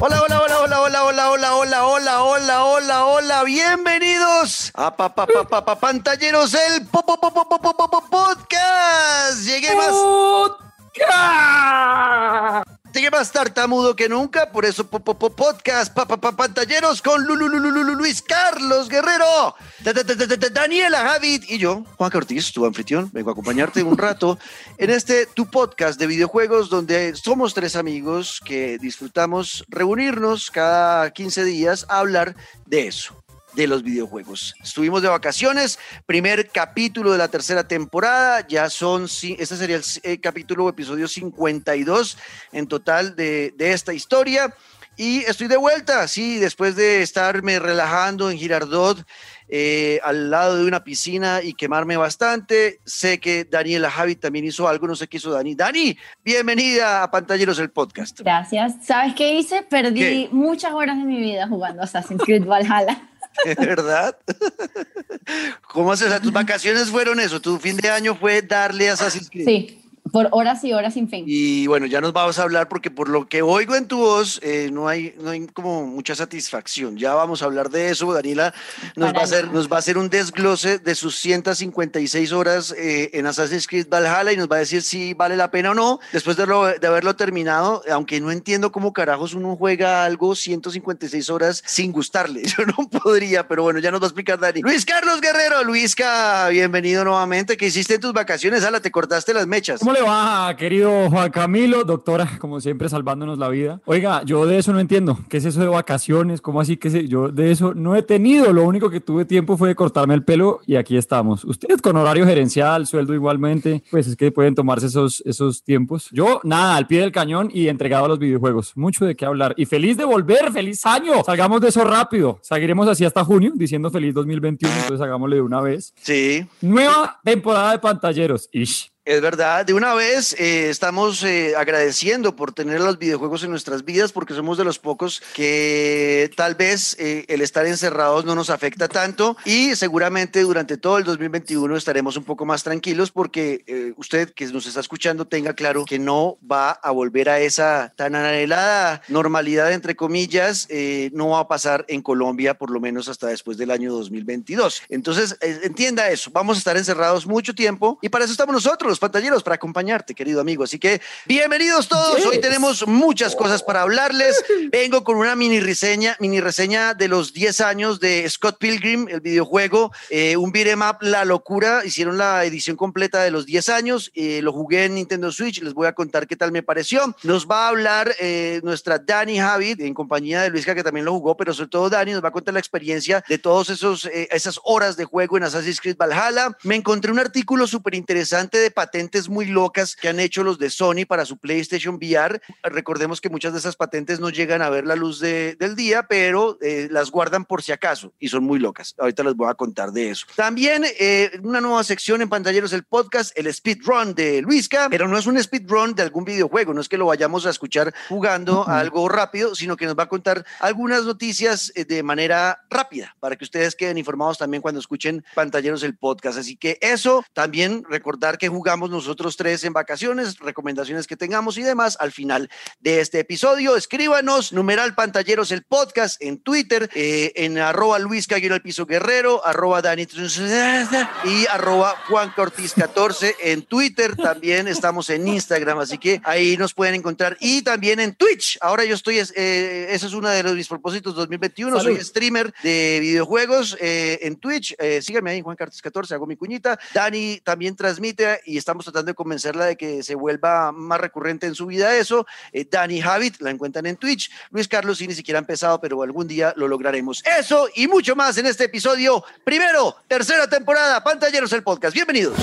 Hola, hola, hola, hola, hola, hola, hola, hola, hola, hola, hola, hola. Bienvenidos a pa, pa, pa, pa, pa- Pantalleros, el po, po, po- podcast. Llegué más, llegué más tartamudo que nunca, por eso po, po, po- podcast, pa, pa, pa- Pantalleros con Lu, Lu, Lu, Lu, Lu, Lu- Luis Carlos Guerrero, Da- da- da- da- da- Daniela Javid y yo, Juan Ortiz, tu anfitrión, vengo a acompañarte un rato en este tu podcast de videojuegos donde somos tres amigos que disfrutamos reunirnos cada 15 días a hablar de eso de los videojuegos. Estuvimos de vacaciones, primer capítulo de la tercera temporada, ya son, este sería el eh, capítulo o episodio 52 en total de, de esta historia. Y estoy de vuelta, sí, después de estarme relajando en Girardot, eh, al lado de una piscina y quemarme bastante. Sé que Daniela Javi también hizo algo, no sé qué hizo Dani. Dani, bienvenida a Pantalleros el podcast. Gracias. ¿Sabes qué hice? Perdí ¿Qué? muchas horas de mi vida jugando Assassin's Creed Valhalla. ¿De verdad? ¿Cómo haces? O sea, tus vacaciones fueron eso, tu fin de año fue darle a Assassin's. Sí, por horas y horas sin fin. Y bueno, ya nos vamos a hablar porque por lo que oigo en tu voz, eh, no, hay, no hay como mucha satisfacción. Ya vamos a hablar de eso. Daniela nos, Para va a, hacer, nos va a hacer un desglose de sus 156 horas eh, en Assassin's Creed Valhalla y nos va a decir si vale la pena o no. Después de, lo- de haberlo terminado, aunque no entiendo cómo carajos uno juega algo 156 horas sin gustarle. Yo no podría, pero bueno, ya nos va a explicar Dani. Luis Carlos Guerrero, Luisca, bienvenido nuevamente. ¿Qué hiciste en tus vacaciones? Ala, te cortaste las mechas. ¿Cómo le va, querido Juan Camilo? Doctora, como siempre, salvándonos la vida. Oiga, yo de eso no entiendo. ¿Qué es eso de vacaciones? ¿Cómo así que se- yo de eso no he tenido? Lo único que tuve tiempo fue de cortarme el pelo y aquí estamos. Ustedes con horario gerencial, sueldo igualmente, pues es que pueden tomarse esos, esos tiempos. Yo, nada, al pie del cañón y entregado a los videojuegos. Mucho de qué hablar. Y feliz de volver, feliz año. Salgamos de eso rápido. Seguiremos así hasta junio, diciendo feliz 2021, entonces hagámosle de una vez. Sí. Nueva temporada de pantalleros. Ish. Es verdad, de una vez eh, estamos eh, agradeciendo por tener los videojuegos en nuestras vidas porque somos de los pocos que tal vez eh, el estar encerrados no nos afecta tanto y seguramente durante todo el 2021 estaremos un poco más tranquilos porque usted que nos está escuchando tenga claro que no va a volver a esa tan anhelada normalidad entre comillas, no va a pasar en Colombia por lo menos hasta después del año 2022. Entonces, entienda eso, vamos a estar encerrados mucho tiempo y para eso estamos nosotros, los pantalleros, para acompañarte, querido amigo. Así que bienvenidos todos, hoy Yes. tenemos muchas cosas para hablarles. Vengo con una mini reseña, mini reseña de los 10 años de Scott Pilgrim, el videojuego, eh, un beat'em up, La Locura, hicieron la edición completa de los 10 años, eh, lo jugué en Nintendo Switch, les voy a contar qué tal me pareció. Nos va a hablar eh, nuestra Dani Javid, en compañía de Luisca, que también lo jugó, pero sobre todo Dani nos va a contar la experiencia de todos esos eh, esas horas de juego en Assassin's Creed Valhalla. Me encontré un artículo súper interesante de patentes muy locas que han hecho los de Sony para su PlayStation VR. Recordemos que muchas de esas patentes no llegan a ver la luz de- del día, pero eh, las guardan por si acaso y son muy locas. Ahorita les voy a contar de eso. También eh, una nueva sección en Pantalleros el podcast, el speedrun de Luisca, pero no es un speedrun de algún videojuego, no es que lo vayamos a escuchar jugando a algo rápido, sino que nos va a contar algunas noticias eh, de manera rápida para que ustedes queden informados también cuando escuchen Pantalleros el podcast. Así que eso, también recordar que jugamos nosotros tres en vacaciones, recomendaciones que tengamos y demás al final de este episodio. Escríbanos, numeral Pantalleros el podcast en Twitter, eh, en arroba Luis Caguero el piso guerrero, arroba Dani y arroba Juan Cortiz 14 en Twitter. También estamos en Instagram, así que ahí nos pueden encontrar y también en Twitch. Ahora yo estoy, eh, eso es uno de los, mis propósitos 2021. Soy streamer de videojuegos eh, en Twitch. Eh, síganme ahí, Juan Cortiz 14, hago mi cuñita. Dani también transmite y estamos tratando de convencerla de que se vuelva más recurrente en su vida eso. Eh, Dani Habit, la encuentran en Twitch. Luis Carlos, sí, ni siquiera ha empezado, pero algún día lo lograremos. Eso y mucho más en este episodio. Primero, tercera temporada, Pantalleros el Podcast. Bienvenidos.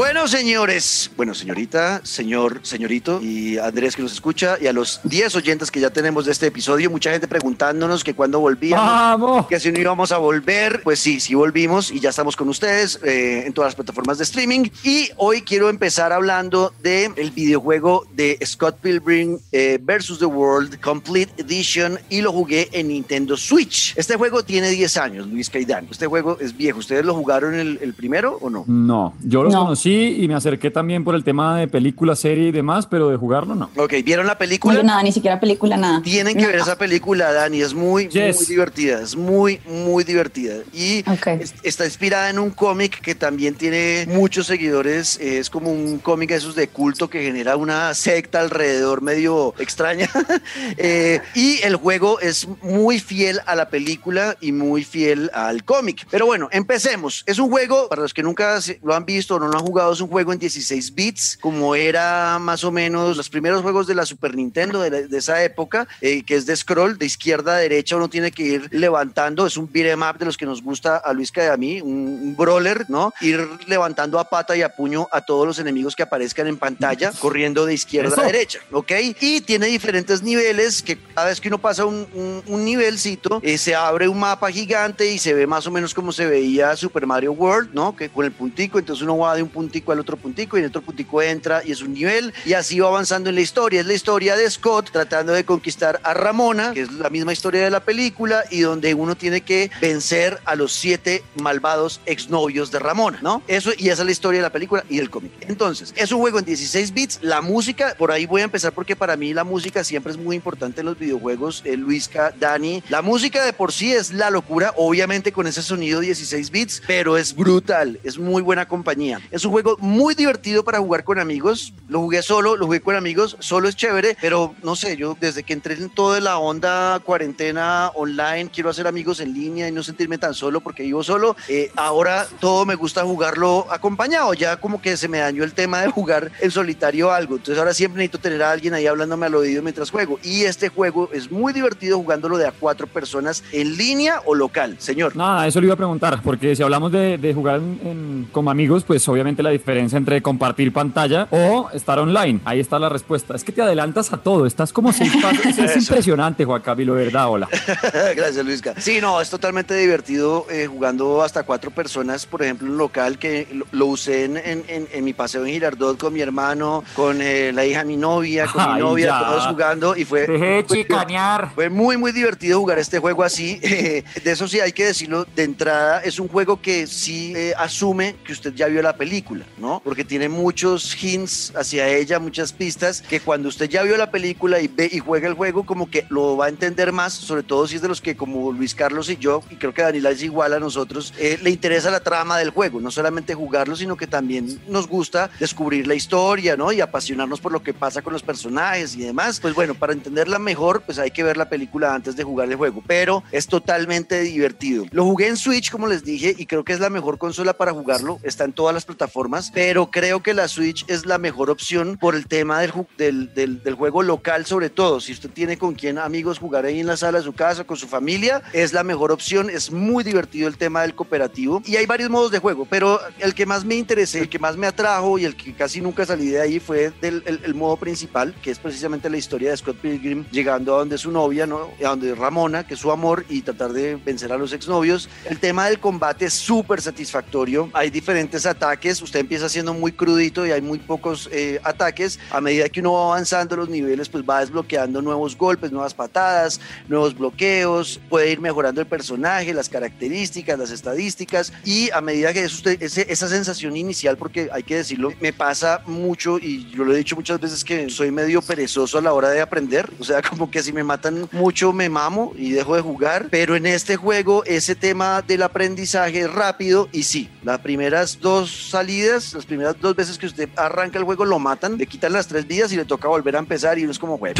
Bueno, señores, bueno, señorita, señor, señorito y Andrés que nos escucha y a los 10 oyentes que ya tenemos de este episodio, mucha gente preguntándonos que cuándo volvíamos, ¡Vamos! que si no íbamos a volver, pues sí, sí volvimos y ya estamos con ustedes eh, en todas las plataformas de streaming y hoy quiero empezar hablando de el videojuego de Scott Pilgrim eh, versus The World Complete Edition y lo jugué en Nintendo Switch. Este juego tiene 10 años, Luis Caidán. Este juego es viejo. ¿Ustedes lo jugaron el, el primero o no? No, yo los No. conocí y me acerqué también por el tema de película, serie y demás, pero de jugarlo no. Ok, ¿vieron la No, película? yo nada, ni siquiera película, nada. Tienen que ver esa película, Dani. Es muy, Yes. muy divertida. Es muy, muy divertida. Y es- está inspirada en un cómic que también tiene muchos seguidores. Es como un cómic de esos de culto que genera una secta alrededor medio extraña. Eh, y el juego es muy fiel a la película y muy fiel al cómic. Pero bueno, empecemos. Es un juego, para los que nunca lo han visto o no lo han jugado, es un juego en 16 bits, como era más o menos los primeros juegos de la Super Nintendo de, la- de esa época, eh, que es de scroll, de izquierda a derecha, uno tiene que ir levantando, es un beat'em up de los que nos gusta a Luis y a mí, un, un brawler, ¿no? Ir levantando a pata y a puño a todos los enemigos que aparezcan en pantalla, corriendo de izquierda Eso. a derecha, ¿ok? Y tiene diferentes niveles que cada vez que uno pasa un, un- un nivelcito, eh, se abre un mapa gigante y se ve más o menos como se veía Super Mario World, ¿no? Que con el puntico, entonces uno va de un puntico al otro puntico y el otro puntico entra y es un nivel y así va avanzando en la historia. Es la historia de Scott tratando de conquistar a Ramona, que es la misma historia de la película y donde uno tiene que vencer a los siete malvados exnovios de Ramona, ¿no? Eso y esa es la historia de la película y del cómic. Entonces, es un juego en 16 bits, la música, por ahí voy a empezar porque para mí la música siempre es muy importante en los videojuegos, eh, Luisca, Dani, la música de por sí es la locura, obviamente con ese sonido 16 bits, pero es brutal, es muy buena compañía. Es un juego muy divertido para jugar con amigos, lo jugué solo, lo jugué con amigos, solo es chévere, pero no sé, yo desde que entré en toda la onda cuarentena online, quiero hacer amigos en línea y no sentirme tan solo porque vivo solo, eh, ahora todo me gusta jugarlo acompañado, ya como que se me dañó el tema de jugar en solitario algo, entonces ahora siempre necesito tener a alguien ahí hablándome al oído mientras juego. Y este juego es muy divertido jugándolo de a cuatro personas en línea o local, señor. Nada, eso le iba a preguntar, porque si hablamos de, de jugar en- en- como amigos, pues obviamente la diferencia entre compartir pantalla o estar online. Ahí está la respuesta. Es que te adelantas a todo, estás como seis pasos. Es, es impresionante, Juan Camilo, de verdad, hola. Gracias, Luisca. Sí, no, es totalmente divertido eh, jugando hasta cuatro personas, por ejemplo, en local, que lo, lo usé en, en- mi paseo en Girardot con mi hermano, con eh, la hija de mi novia, con mi novia, ya. todos jugando y fue... Dejé fue- chicanear. Fue muy, muy divertido jugar este juego así. Eh, de eso sí hay que decirlo de entrada. Es un juego que sí eh, asume que usted ya vio la película, ¿no? Porque tiene muchos hints hacia ella, muchas pistas, que cuando usted ya vio la película y ve y juega el juego, como que lo va a entender más, sobre todo si es de los que como Luis Carlos y yo, y creo que Daniela es igual a nosotros, eh, le interesa la trama del juego, no solamente jugarlo, sino que también nos gusta descubrir la historia, ¿no? Y apasionarnos por lo que pasa con los personajes y demás. Pues bueno, para entenderla mejor, pues hay que ver la película antes de jugar el juego, pero es totalmente divertido. Lo jugué en Switch, como les dije, y creo que es la mejor consola para jugarlo. Está en todas las plataformas, pero creo que la Switch es la mejor opción por el tema del, del, del- del juego local, sobre todo. Si usted tiene con quién amigos jugar ahí en la sala de su casa, con su familia, es la mejor opción. Es muy divertido el tema del cooperativo. Y hay varios modos de juego, pero el que más me interesé, el que más me atrajo y el que casi nunca salí de ahí fue del, el, el modo principal, que es precisamente la historia de Scott Pilgrim llegando a donde su novia, ¿no? A donde Ramona, que es su amor, y tratar de vencer a los exnovios. El tema del combate es súper satisfactorio. Hay diferentes ataques. Usted empieza siendo muy crudito y hay muy pocos eh, ataques. A medida que uno va avanzando los niveles, pues va desbloqueando nuevos golpes, nuevas patadas, nuevos bloqueos. Puede ir mejorando el personaje, las características, las estadísticas. Y a medida que es usted, ese- esa sensación inicial, porque hay que decirlo, me pasa mucho y yo lo he dicho muchas veces que soy medio perezoso a la hora de aprender. O sea, como que si me matan mucho, me mamo y dejo de jugar. Pero en este juego, ese tema del aprendizaje es rápido y sí, las primeras dos salidas, las primeras dos veces que usted arranca el juego, lo matan, le quitan las tres vidas y le toca volver a empezar y uno es como, "Jue-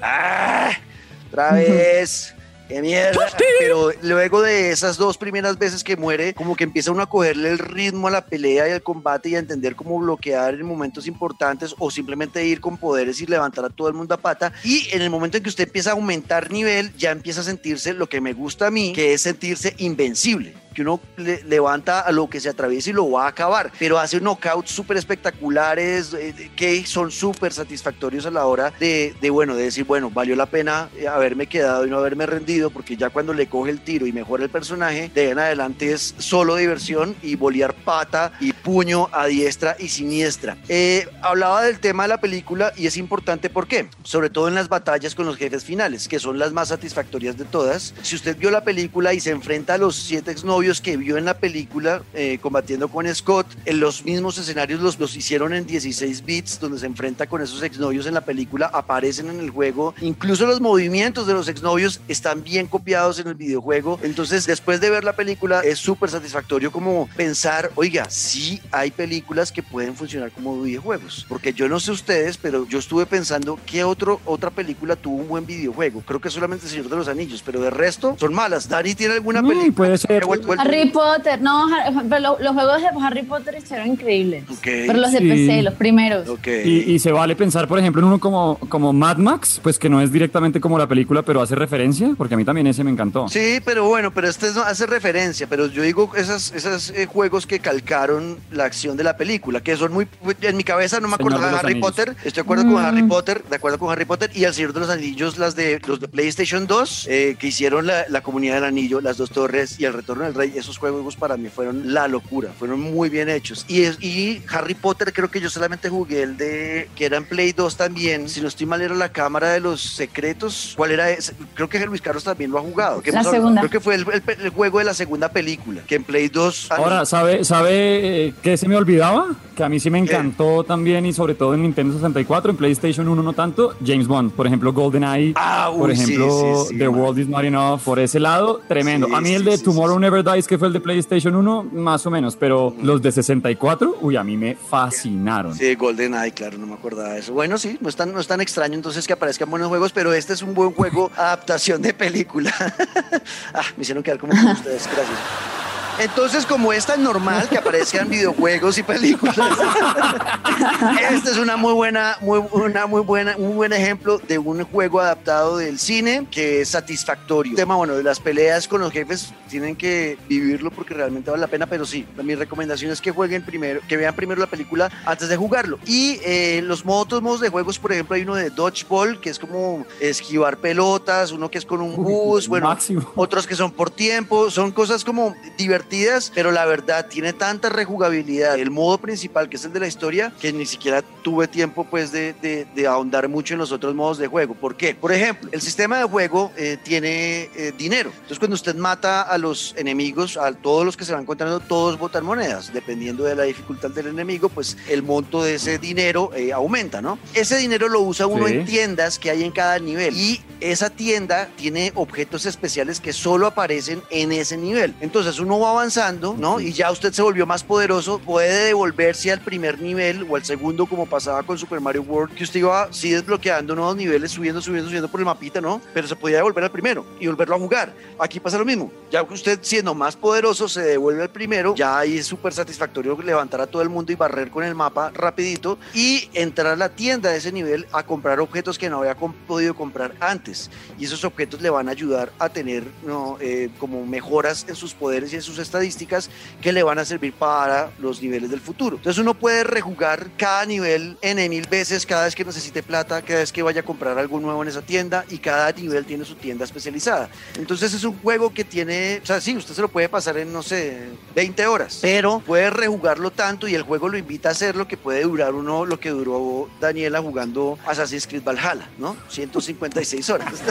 ¡Ah! Otra vez. ¡Qué mierda! Pero luego de esas dos primeras veces que muere, como que empieza uno a cogerle el ritmo a la pelea y al combate y a entender cómo bloquear en momentos importantes o simplemente ir con poderes y levantar a todo el mundo a pata. Y en el momento en que usted empieza a aumentar nivel, ya empieza a sentirse lo que me gusta a mí, que es sentirse invencible. Que uno le- levanta a lo que se atraviesa y lo va a acabar, pero hace knockouts súper espectaculares eh, que son súper satisfactorios a la hora de, de, bueno, de decir, bueno, valió la pena eh, haberme quedado y no haberme rendido, porque ya cuando le coge el tiro y mejora el personaje, de ahí en adelante es solo diversión y bolear pata y puño a diestra y siniestra. Eh, hablaba del tema de la película y es importante ¿por qué? Sobre todo en las batallas con los jefes finales, que son las más satisfactorias de todas. Si usted vio la película y se enfrenta a los siete exnovios que vio en la película eh, combatiendo con Scott, en los mismos escenarios los, los hicieron en 16 bits, donde se enfrenta con esos exnovios en la película, aparecen en el juego. Incluso los movimientos de los exnovios están bien copiados en el videojuego. Entonces, después de ver la película, es súper satisfactorio como pensar, oiga, sí hay películas que pueden funcionar como videojuegos. Porque yo no sé ustedes, pero yo estuve pensando qué otro, otra película tuvo un buen videojuego. Creo que solamente El Señor de los Anillos, pero de resto son malas. ¿Dani tiene alguna Mm, película? puede ser. Harry Potter, no, pero lo- los juegos de Harry Potter estuvieron increíbles. Pero los de Sí. PC, los primeros. Y, y se vale pensar, por ejemplo, en uno como, como Mad Max, pues que no es directamente como la película, pero hace referencia, porque a mí también ese me encantó. Sí, pero bueno, pero este no hace referencia, pero yo digo esos esas, eh, juegos que calcaron la acción de la película, que son muy, en mi cabeza no me acordaba de Harry Anillos. Potter, estoy de acuerdo con Mm. Harry Potter, de acuerdo con Harry Potter y El Señor de los Anillos, las de los de PlayStation 2, eh, que hicieron la, la Comunidad del Anillo, Las Dos Torres y El Retorno del Rey, esos juegos para mí fueron la locura, fueron muy bien hechos. Y, es- y Harry Potter creo que yo solamente jugué el de, que era en Play 2 también, si no estoy mal era la Cámara de los Secretos, ¿cuál era ese? Creo que Luis Carlos también lo ha jugado. La segunda. Creo que fue el, el- el juego de la segunda película, que en Play 2... Ahora, ¿sabe, sabe qué se me olvidaba? Que a mí sí me encantó también y sobre todo en Nintendo 64, en PlayStation 1 no tanto, James Bond, por ejemplo GoldenEye, Ah, uy, por ejemplo sí, sí, The man. World is Not Enough, por ese lado, tremendo. A mí el de Tomorrow Never Dies, que fue el de PlayStation 1, más o menos, pero los de 64, uy, a mí me fascinaron. Sí, GoldenEye, claro, no me acordaba de eso. Bueno, sí, no es tan, no es tan extraño entonces que aparezcan buenos juegos, pero este es un buen juego adaptación de película. ah, me hicieron quedar como con ustedes, gracias. Entonces, como es tan normal que aparezcan videojuegos y películas, este es una muy buena, muy, una muy buena, un buen ejemplo de un juego adaptado del cine que es satisfactorio. El tema, bueno, de las peleas con los jefes tienen que vivirlo porque realmente vale la pena, pero sí, mi recomendación es que jueguen primero, que vean primero la película antes de jugarlo. Y eh, los modos, otros modos de juegos, por ejemplo, hay uno de dodgeball, que es como esquivar pelotas, uno que es con un bus, bueno, máximo. otros que son por tiempo, son cosas como divertidas, pero la verdad tiene tanta rejugabilidad. El modo principal, que es el de la historia, que ni siquiera tuve tiempo pues de, de- de ahondar mucho en los otros modos de juego. ¿Por qué? Por ejemplo, el sistema de juego eh, tiene eh, dinero. Entonces cuando usted mata a los enemigos, a todos los que se van encontrando, todos botan monedas. Dependiendo de la dificultad del enemigo, pues el monto de ese dinero eh, aumenta, ¿no? Ese dinero lo usa uno Sí. en tiendas que hay en cada nivel y esa tienda tiene objetos especiales que solo aparecen en ese nivel. Entonces uno va avanzando, ¿no? Y ya usted se volvió más poderoso, puede devolverse al primer nivel o al segundo como pasaba con Super Mario World, que usted iba sí desbloqueando nuevos niveles, subiendo, subiendo, subiendo por el mapita, ¿no? Pero se podía devolver al primero y volverlo a jugar. Aquí pasa lo mismo. Ya que usted siendo más poderoso se devuelve al primero, ya ahí es súper satisfactorio levantar a todo el mundo y barrer con el mapa rapidito y entrar a la tienda de ese nivel a comprar objetos que no había podido comprar antes. Y esos objetos le van a ayudar a tener ¿no? eh, como mejoras en sus poderes y en sus estadísticas que le van a servir para los niveles del futuro. Entonces uno puede rejugar cada nivel N mil veces cada vez que necesite plata, cada vez que vaya a comprar algo nuevo en esa tienda y cada nivel tiene su tienda especializada. Entonces es un juego que tiene, o sea, sí, usted se lo puede pasar en, no sé, 20 horas, pero puede rejugarlo tanto y el juego lo invita a hacer lo que puede durar uno, lo que duró Daniela jugando Assassin's Creed Valhalla, ¿no? 156 horas.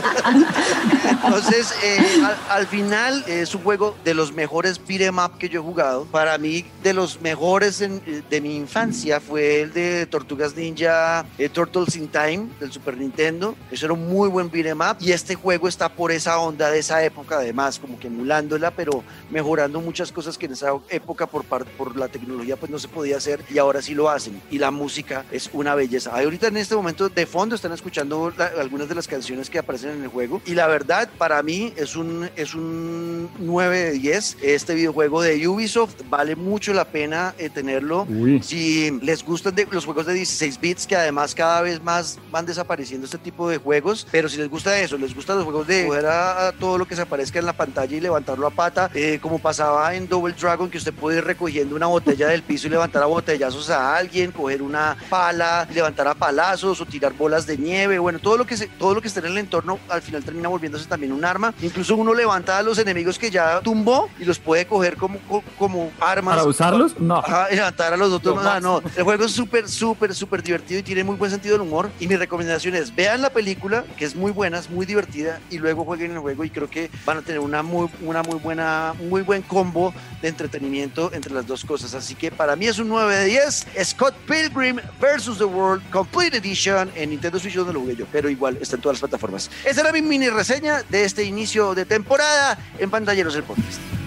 Entonces, eh, al, al final es un juego de los mejores beat'em up que yo he jugado. Para mí, de los mejores en- eh, de mi infancia fue el de Tortugas Ninja eh, Turtles in Time del Super Nintendo. Eso era un muy buen beat'em up y este juego está por esa onda de esa época, además, como que emulándola, pero mejorando muchas cosas que en esa época por, por la tecnología pues no se podía hacer y ahora sí lo hacen. Y la música es una belleza. Ahorita en este momento de fondo están escuchando la- algunas de las canciones que aparecen en el juego y la verdad para mí es un, es un 9 de 10. Este este videojuego de Ubisoft. Vale mucho la pena eh, tenerlo. Uy. Si les gustan de- los juegos de 16 bits, que además cada vez más van desapareciendo este tipo de juegos, pero si les gusta eso, les gustan los juegos de coger a, a todo lo que se aparezca en la pantalla y levantarlo a pata, eh, como pasaba en Double Dragon, que usted puede ir recogiendo una botella del piso y levantar a botellazos a alguien, coger una pala, levantar a palazos o tirar bolas de nieve, bueno, todo lo que se, todo lo que esté en el entorno al final termina volviéndose también un arma. Incluso uno levanta a los enemigos que ya tumbó y los puede coger como, como, armas. ¿Para usarlos? No. Ajá, y levantar a los otros. Lo No, no, el juego es súper, súper, súper divertido y tiene muy buen sentido del humor. Y mi recomendación es, vean la película, que es muy buena, es muy divertida, y luego jueguen el juego y creo que van a tener una muy, una muy buena, muy buen combo de entretenimiento entre las dos cosas. Así que para mí es un 9 de 10. Scott Pilgrim vs. The World Complete Edition en Nintendo Switch donde lo jugué yo, pero igual está en todas las plataformas. Esa era mi mini reseña de este inicio de temporada en Pantalleros el Podcast.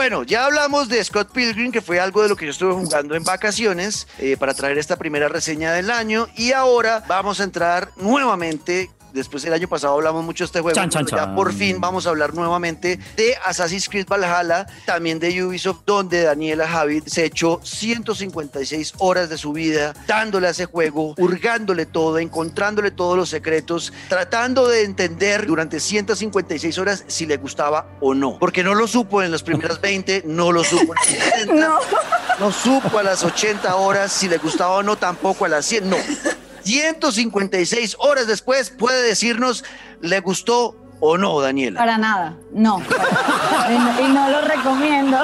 Bueno, ya hablamos de Scott Pilgrim, que fue algo de lo que yo estuve jugando en vacaciones eh, para traer esta primera reseña del año. Y ahora vamos a entrar nuevamente. Después del año pasado hablamos mucho de este juego. Chan, chan, pero ya chan. por fin vamos a hablar nuevamente de Assassin's Creed Valhalla, también de Ubisoft, donde Daniela Javid se echó 156 horas de su vida dándole a ese juego, hurgándole todo, encontrándole todos los secretos, tratando de entender durante 156 horas si le gustaba o no. Porque no lo supo en las primeras 20, no lo supo en las 60, No. no supo a las 80 horas si le gustaba o no, tampoco a las 100, no. 156 horas después puede decirnos le gustó o no, Daniela. Para nada, no. y, no y no lo recomiendo.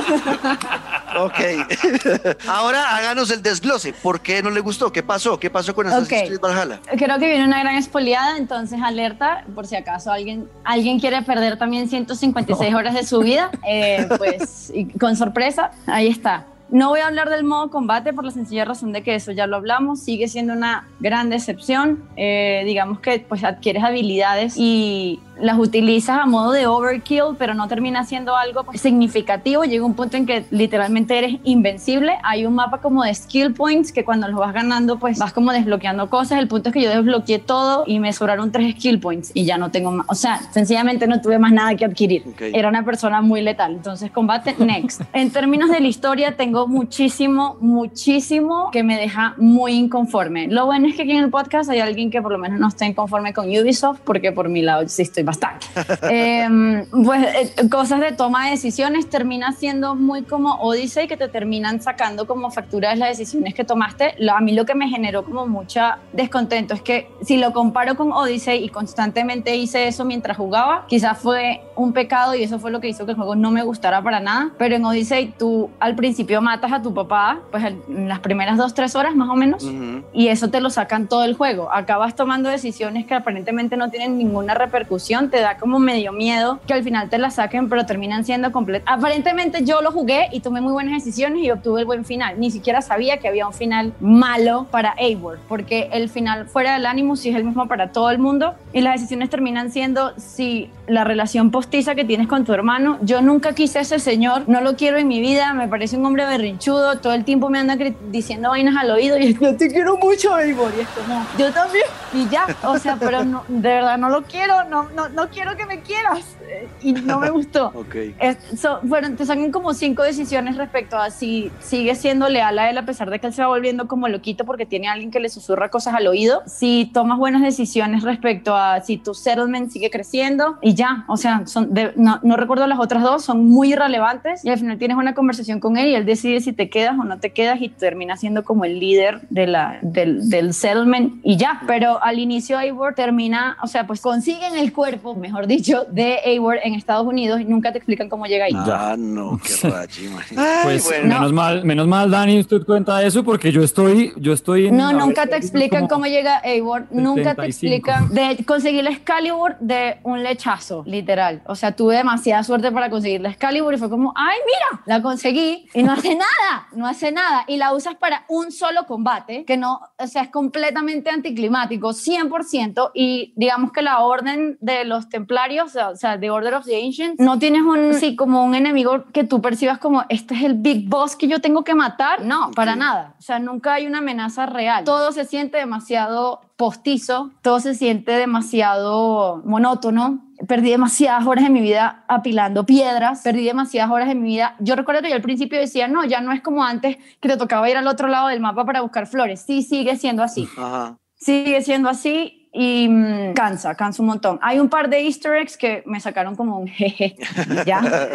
Ok. Ahora háganos el desglose. ¿Por qué no le gustó? ¿Qué pasó? ¿Qué pasó con Assassin's Ok. Creed Valhalla? Creo que viene una gran espoliada, entonces alerta, por si acaso alguien, alguien quiere perder también 156 horas de su vida, eh, pues y con sorpresa, ahí está. No voy a hablar del modo combate por la sencilla razón de que eso ya lo hablamos, sigue siendo una gran decepción. Eh, digamos que pues adquieres habilidades y las utilizas a modo de overkill, pero no termina siendo algo pues, significativo. Llega un punto en que literalmente eres invencible. Hay un mapa como de skill points que cuando los vas ganando, pues vas como desbloqueando cosas. El punto es que yo desbloqueé todo y me sobraron tres skill points y ya no tengo más. O sea, sencillamente no tuve más nada que adquirir. Era una persona muy letal. Entonces, combate next. en términos de la historia, tengo muchísimo, muchísimo que me deja muy inconforme. Lo bueno es que aquí en el podcast hay alguien que por lo menos no esté inconforme con Ubisoft, porque por mi lado sí estoy bastante. Em, pues eh, cosas de toma de decisiones termina siendo muy como Odyssey, que te terminan sacando como factura de las decisiones que tomaste. Lo- a mí lo que me generó como mucha descontento es que si lo comparo con Odyssey y constantemente hice eso mientras jugaba, quizás fue un pecado y eso fue lo que hizo que el juego no me gustara para nada. Pero en Odyssey tú al principio matas a tu papá, pues en las primeras dos, tres horas más o menos y eso te lo sacan todo el juego. Acabas tomando decisiones que aparentemente no tienen ninguna repercusión, te da como medio miedo que al final te las saquen, pero terminan siendo completas. Aparentemente yo lo jugué y tomé muy buenas decisiones y obtuve el buen final. Ni siquiera sabía que había un final malo para Eivor, porque el final fuera del Animus sí es el mismo para todo el mundo y las decisiones terminan siendo si la relación postiza que tienes con tu hermano, yo nunca quise a ese señor, no lo quiero en mi vida, me parece un hombre berrinchudo, todo el tiempo me anda diciendo vainas al oído y yo te quiero mucho, Eivor, y es como, yo también, y ya, o sea, pero no, de verdad no lo quiero, no, no, no quiero que me quieras, y no me gustó. Ok. Es- so- fueron, te sacan como cinco decisiones respecto a si sigue siendo leal a él a pesar de que él se va volviendo como loquito porque tiene alguien que le susurra cosas al oído, si tomas buenas decisiones respecto a si tu settlement sigue creciendo y ya, o sea, son de- no, no recuerdo las otras dos, son muy irrelevantes y al final tienes una conversación con él y él decide si te quedas o no te quedas y termina siendo como el líder de la, del, del settlement y ya, pero al inicio Eivor termina, o sea, pues consiguen el cuerpo, mejor dicho, de Eivor en Estados Unidos y nunca te explican cómo llega ahí. Ah, no, qué. Ay, Pues bueno. menos mal, menos mal, Dani, usted cuenta eso porque yo estoy, yo estoy en No, nunca te explican cómo llega Eivor, nunca te 75. explican de conseguir la Excalibur de un lechazo, literal. O sea, tuve demasiada suerte para conseguir la Excalibur y fue como, ay, mira, la conseguí y no hace nada, no hace nada. Y la usas para un solo combate, que no, o sea, es completamente anticlimático, 100%. Y digamos que la orden de los templarios, o sea, de Order of the Ancients, no tienes un, sí, como un enemigo que tú percibas como, este es el big boss que yo tengo que matar. No, para nada. O sea, nunca hay una amenaza real. Todo se siente demasiado postizo, todo se siente demasiado monótono. Perdí demasiadas horas de mi vida apilando piedras, perdí demasiadas horas de mi vida. Yo recuerdo que yo al principio decía, no, ya no es como antes que te tocaba ir al otro lado del mapa para buscar flores. Sí, sigue siendo así. Sigue siendo así y mm, cansa, cansa un montón. Hay un par de easter eggs que me sacaron como un jeje, ¿ya?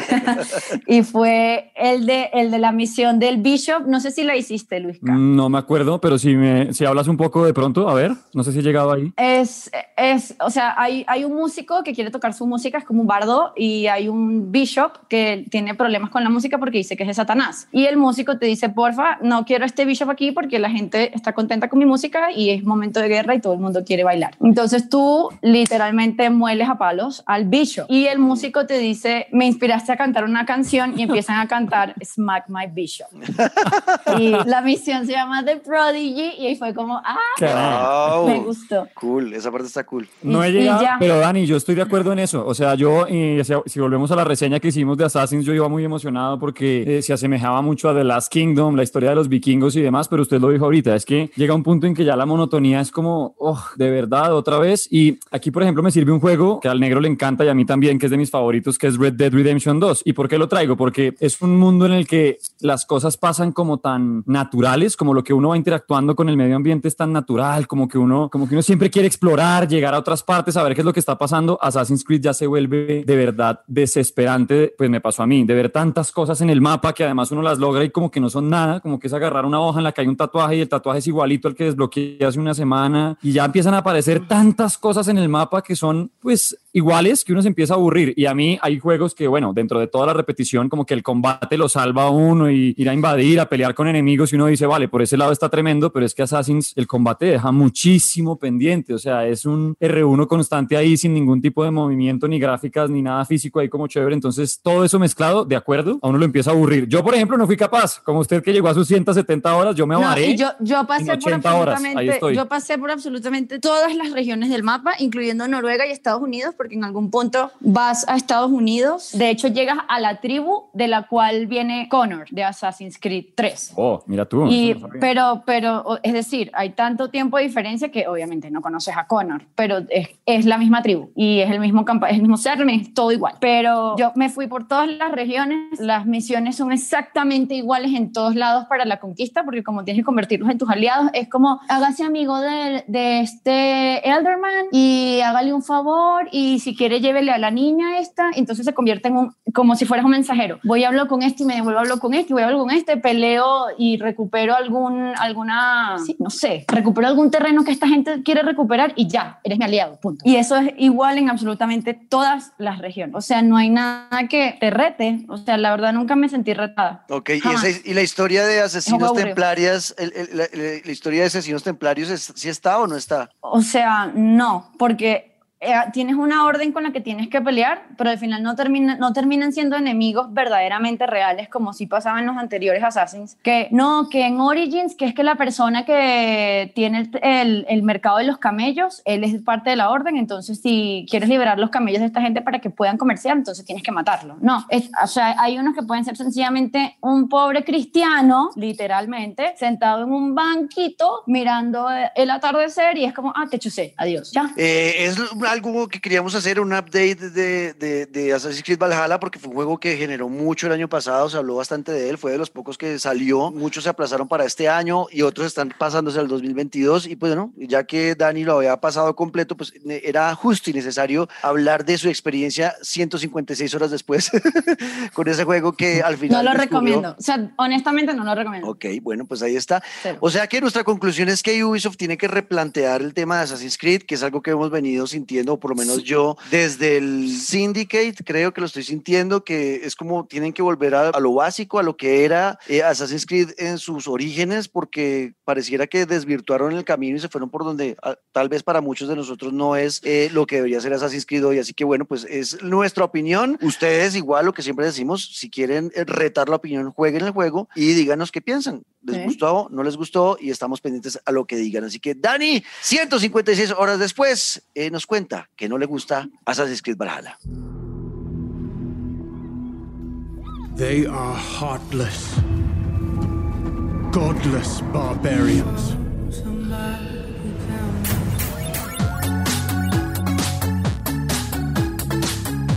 y fue el de, el de la misión del Bishop, no sé si la hiciste, Luisca. No me acuerdo, pero si, me, si hablas un poco de pronto, a ver, no sé si he llegado ahí. Es, es o sea, hay, hay un músico que quiere tocar su música, es como un bardo, y hay un Bishop que tiene problemas con la música porque dice que es de Satanás. Y el músico te dice, porfa, no quiero este Bishop aquí porque la gente está contenta con mi música y es momento de guerra y todo el mundo quiere bailar. Entonces tú literalmente mueles a palos al bicho y el músico te dice, me inspiraste a cantar una canción y empiezan a cantar Smack My Bishop. y la misión se llama The Prodigy y ahí fue como, ah, me gustó. Cool, esa parte está cool. No he llegado, pero Dani, yo estoy de acuerdo en eso. O sea, yo, y si volvemos a la reseña que hicimos de Assassins, yo iba muy emocionado porque eh, se asemejaba mucho a The Last Kingdom, la historia de los vikingos y demás, pero usted lo dijo ahorita, es que llega un punto en que ya la monotonía es como, oh, de verdad otra vez. Y aquí, por ejemplo, me sirve un juego que al negro le encanta y a mí también, que es de mis favoritos, que es Red Dead Redemption 2. ¿Y por qué lo traigo? Porque es un mundo en el que las cosas pasan como tan naturales, como lo que uno va interactuando con el medio ambiente es tan natural, como que uno, como que uno siempre quiere explorar, llegar a otras partes, saber qué es lo que está pasando. Assassin's Creed ya se vuelve de verdad desesperante, pues me pasó a mí, de ver tantas cosas en el mapa que además uno las logra y como que no son nada, como que es agarrar una hoja en la que hay un tatuaje y el tatuaje es igualito al que desbloqueé hace una semana y ya empiezan a aparecer tantas cosas en el mapa que son pues iguales que uno se empieza a aburrir. Y a mí hay juegos que, bueno, dentro de toda la repetición, como que el combate lo salva a uno y ir a invadir, a pelear con enemigos y uno dice, vale, por ese lado está tremendo, pero es que Assassin's el combate deja muchísimo pendiente. O sea, es un R1 constante ahí sin ningún tipo de movimiento, ni gráficas, ni nada físico ahí como chévere. Entonces, todo eso mezclado, de acuerdo, a uno lo empieza a aburrir. Yo, por ejemplo, no fui capaz. Como usted que llegó a sus 170 horas, yo me avaré. yo, yo pasé por absolutamente, yo pasé por absolutamente todas las regiones del mapa, incluyendo Noruega y Estados Unidos, porque en algún punto vas a Estados Unidos. De hecho, llegas a la tribu de la cual viene Connor de Assassin's Creed 3. Oh, mira tú. Y, pero, pero, es decir, hay tanto tiempo de diferencia que obviamente no conoces a Connor, pero es, es la misma tribu y es el mismo campo, es el mismo ser, es todo igual. Pero yo me fui por todas las regiones, las misiones son exactamente iguales en todos lados para la conquista, porque como tienes que convertirlos en tus aliados, es como hágase amigo de, de este Elder y hágale un favor y si quiere llévele a la niña esta, entonces se convierte en un, como si fueras un mensajero. Voy a hablar con este y me devuelvo a hablar con este, voy a hablar con este, peleo y recupero algún, alguna, sí, no sé, recupero algún terreno que esta gente quiere recuperar y ya, eres mi aliado, punto. Y eso es igual en absolutamente todas las regiones. O sea, no hay nada que te rete. O sea, la verdad nunca me sentí retada. Ok, ¿Y, la historia de asesinos templarias, la, historia de asesinos templarios, ¿sí está o no está? O sea, no, porque eh, tienes una orden con la que tienes que pelear, pero al final no, termina, no terminan siendo enemigos verdaderamente reales como si pasaba en los anteriores Assassins. Que no, que en Origins, que es que la persona que tiene el, el, mercado de los camellos, él es parte de la orden, entonces si quieres liberar los camellos de esta gente para que puedan comerciar, entonces tienes que matarlo. No, es, o sea, hay unos que pueden ser sencillamente un pobre cristiano, literalmente, sentado en un banquito mirando el atardecer y es como, ah, te chusé, adiós, ya. Eh, es algo que queríamos hacer, un update de, de, de, Assassin's Creed Valhalla, porque fue un juego que generó mucho el año pasado, se habló bastante de él, fue de los pocos que salió, muchos se aplazaron para este año y otros están pasándose al 2022 y pues bueno, ya que Dani lo había pasado completo, pues era justo y necesario hablar de su experiencia 156 horas después con ese juego que al final... No lo recomiendo, o sea, honestamente no lo recomiendo. Ok, bueno, pues ahí está. O sea que nuestra conclusión es que Ubisoft tiene que replantear el tema de Assassin's Creed, que es algo que hemos venido sintiendo sintiendo, o por lo menos yo, desde el Syndicate, creo que lo estoy sintiendo, que es como tienen que volver a, lo básico, a lo que era eh, Assassin's Creed en sus orígenes, porque pareciera que desvirtuaron el camino y se fueron por donde tal vez para muchos de nosotros no es eh, lo que debería ser Assassin's Creed hoy. Así que bueno, pues es nuestra opinión. Ustedes, igual lo que siempre decimos, si quieren eh, retar la opinión, jueguen el juego y díganos qué piensan. ¿Les gustó? ¿No les gustó? Y estamos pendientes a lo que digan. Así que Dani, 156 horas después, eh, nos cuenta que no le gusta Assassin's Creed Valhalla. They are heartless, godless barbarians.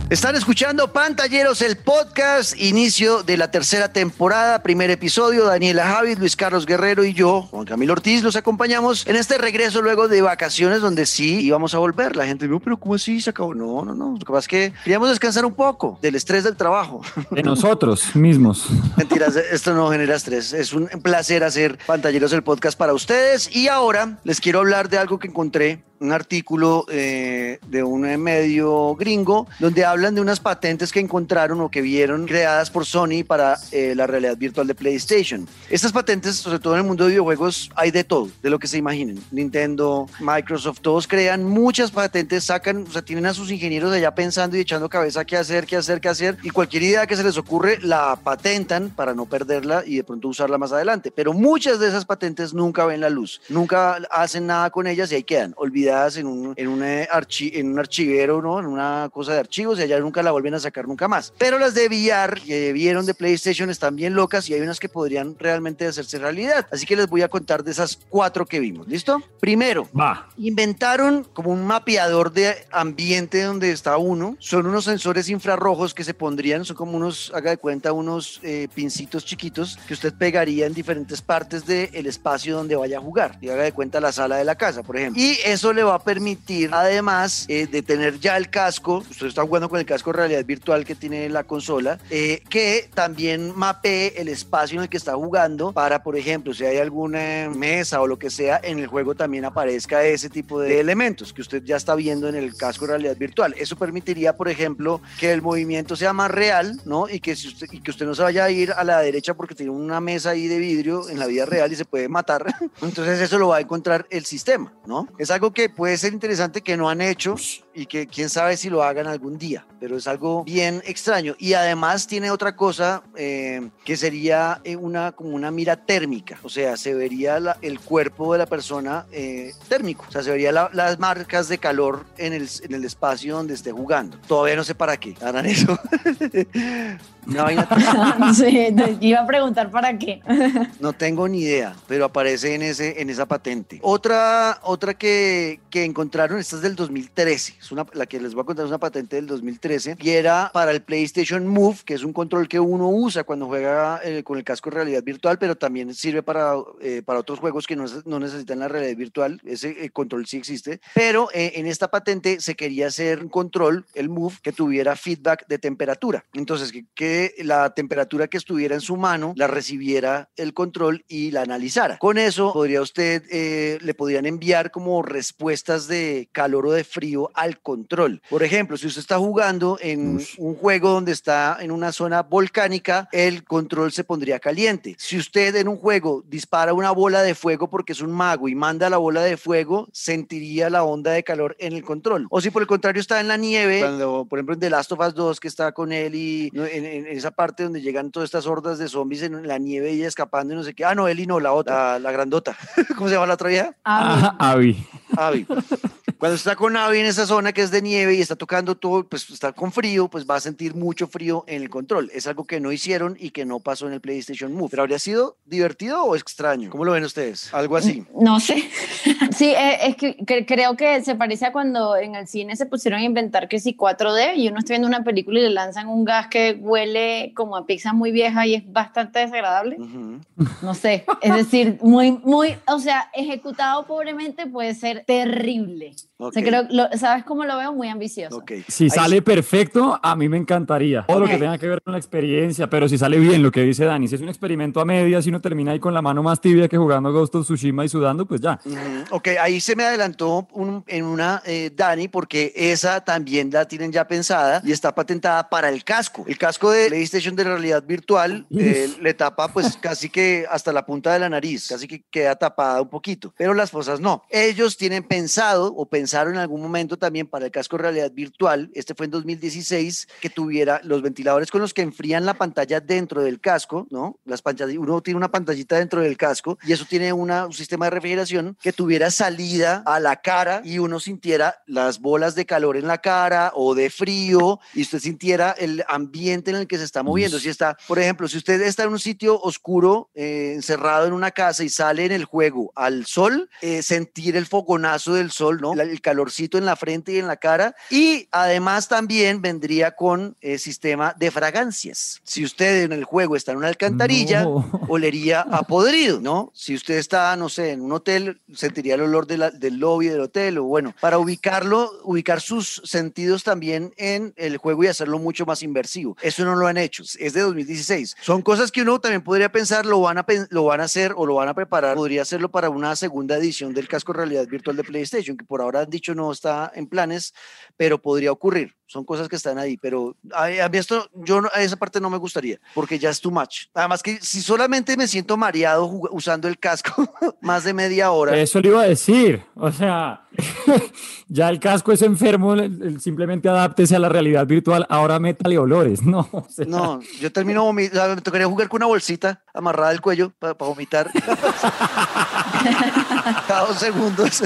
Están escuchando Pantalleros, el podcast, inicio de la tercera temporada, primer episodio. Daniela Javid, Luis Carlos Guerrero y yo, Juan Camilo Ortiz, los acompañamos en este regreso luego de vacaciones donde sí íbamos a volver. La gente dijo, pero ¿cómo así se acabó? No, no, no. Lo que pasa es que queríamos descansar un poco del estrés del trabajo. De nosotros mismos. Mentiras, esto no genera estrés. Es un placer hacer Pantalleros, el podcast para ustedes. Y ahora les quiero hablar de algo que encontré un artículo eh, de un medio gringo donde hablan de unas patentes que encontraron o que vieron creadas por Sony para eh, la realidad virtual de PlayStation. Estas patentes, sobre todo en el mundo de videojuegos, hay de todo, de lo que se imaginen. Nintendo, Microsoft, todos crean muchas patentes, sacan, o sea, tienen a sus ingenieros allá pensando y echando cabeza qué hacer, qué hacer, qué hacer, y cualquier idea que se les ocurre la patentan para no perderla y de pronto usarla más adelante. Pero muchas de esas patentes nunca ven la luz, nunca hacen nada con ellas y ahí quedan, olvidadas en un, en un, eh, en un archivero, ¿no? En una cosa de archivos y allá nunca la vuelven a sacar nunca más. Pero las de VR que vieron de PlayStation están bien locas y hay unas que podrían realmente hacerse realidad. Así que les voy a contar de esas cuatro que vimos. ¿Listo? Primero, Va. inventaron como un mapeador de ambiente donde está uno. Son unos sensores infrarrojos que se pondrían, son como unos, haga de cuenta, unos eh, pincitos chiquitos que usted pegaría en diferentes partes del espacio donde vaya a jugar. Y haga de cuenta la sala de la casa, por ejemplo. Y eso le va a permitir, además eh, de tener ya el casco, usted está jugando con el casco de realidad virtual que tiene la consola, eh, que también mapee el espacio en el que está jugando para, por ejemplo, si hay alguna mesa o lo que sea, en el juego también aparezca ese tipo de elementos que usted ya está viendo en el casco de realidad virtual. Eso permitiría, por ejemplo, que el movimiento sea más real, ¿no? Y que, si usted, y que usted no se vaya a ir a la derecha porque tiene una mesa ahí de vidrio en la vida real y se puede matar. Entonces eso lo va a encontrar el sistema, ¿no? Es algo que puede ser interesante que no han hecho y que quién sabe si lo hagan algún día, pero es algo bien extraño. Y además tiene otra cosa eh, que sería eh, una, como una mira térmica, o sea, se vería el cuerpo de la persona eh, térmico, o sea, se vería las marcas de calor en el, en el espacio donde esté jugando. Todavía no sé para qué harán eso. no, sí, iba a preguntar para qué. no tengo ni idea, pero aparece en, ese, en esa patente. Otra, otra que, que encontraron, esta es del 2013, es una, la que les voy a contar es una patente del 2013, y era para el PlayStation Move, que es un control que uno usa cuando juega eh, con el casco de realidad virtual, pero también sirve para, eh, para otros juegos que no, no, necesitan la realidad virtual, ese eh, control sí existe, pero en esta patente se quería hacer un control, el Move, que tuviera feedback de temperatura. Entonces, que, que la temperatura que estuviera en su mano la recibiera el control y la analizara. Con eso podría usted, le podrían enviar como respuesta de calor o de frío al control. Por ejemplo, si usted está jugando en un juego donde está en una zona volcánica, el control se pondría caliente. Si usted en un juego dispara una bola de fuego porque es un mago y manda la bola de fuego, sentiría la onda de calor en el control. O si por el contrario está en la nieve, cuando por ejemplo en The Last of Us 2 que está con él y en, esa parte donde llegan todas estas hordas de zombies en la nieve y escapando y no sé qué. Ah, no, Eli no, la otra, la, grandota. ¿Cómo se llama la otra vieja? Abby. Abby. Cuando está con Abby en esa zona que es de nieve y está tocando todo, pues está con frío, pues va a sentir mucho frío en el control. Es algo que no hicieron y que no pasó en el PlayStation Move. Pero habría sido divertido o extraño. ¿Cómo lo ven ustedes? Algo así. No sé. Sí, eh, es que, creo que se parece a cuando en el cine se pusieron a inventar que si 4D y uno está viendo una película y le lanzan un gas que huele como a pizza muy vieja y es bastante desagradable. No sé. Es decir, muy, muy, o sea, ejecutado pobremente puede ser terrible. O sea, creo, lo- ¿Sabes cómo lo veo? Muy ambicioso. Ok. Si Ahí sale perfecto, a mí me encantaría. Todo lo que tenga que ver con la experiencia, pero si sale bien, lo que dice Dani, si es un experimento a medias y uno termina ahí con la mano más tibia que jugando Ghost of Tsushima y sudando, pues ya. Ok, ahí se me adelantó un- en una eh, Dani, porque esa también la tienen ya pensada y está patentada para el casco. El casco de PlayStation de realidad virtual eh, le tapa pues casi que hasta la punta de la nariz, casi que queda tapada un poquito, pero las fosas no. Ellos tienen pensado o pensaron en algún momento también para el casco de realidad virtual, este fue en 2016, que tuviera los ventiladores con los que enfrían la pantalla dentro del casco, ¿no? Las pantallas, uno tiene una pantallita dentro del casco y eso tiene una- un sistema de refrigeración que tuviera salida a la cara y uno sintiera las bolas de calor en la cara o de frío y usted sintiera el ambiente en el que se está moviendo. Si está, por ejemplo, si usted está en un sitio oscuro, eh, encerrado en una casa y sale en el juego al sol, eh, sentir el fogonazo del sol, ¿no? El calorcito en la frente en la cara. Y además también vendría con eh, sistema de fragancias. Si usted en el juego está en una alcantarilla, No. olería a podrido, ¿no? Si usted está, no sé, en un hotel, sentiría el olor de la- del lobby del hotel, o bueno, para ubicarlo, ubicar sus sentidos también en el juego y hacerlo mucho más inversivo. Eso no lo han hecho, es de 2016. Son cosas que uno también podría pensar, lo van a, lo van a hacer o lo van a preparar, podría hacerlo para una segunda edición del casco de realidad virtual de PlayStation, que por ahora han dicho no está en planes, pero podría ocurrir. Son cosas que están ahí, pero a, a mí esto, yo no- a esa parte no me gustaría, porque ya es too much. Además que si solamente me siento mareado usando el casco más de media hora, Eso le iba a decir. O sea, ya el casco es enfermo, el- el simplemente adáptese a la realidad virtual. Ahora métale olores. No, o sea, no, yo termino vomitando, me tocaría jugar con una bolsita amarrada al cuello para vomitar cada dos segundos.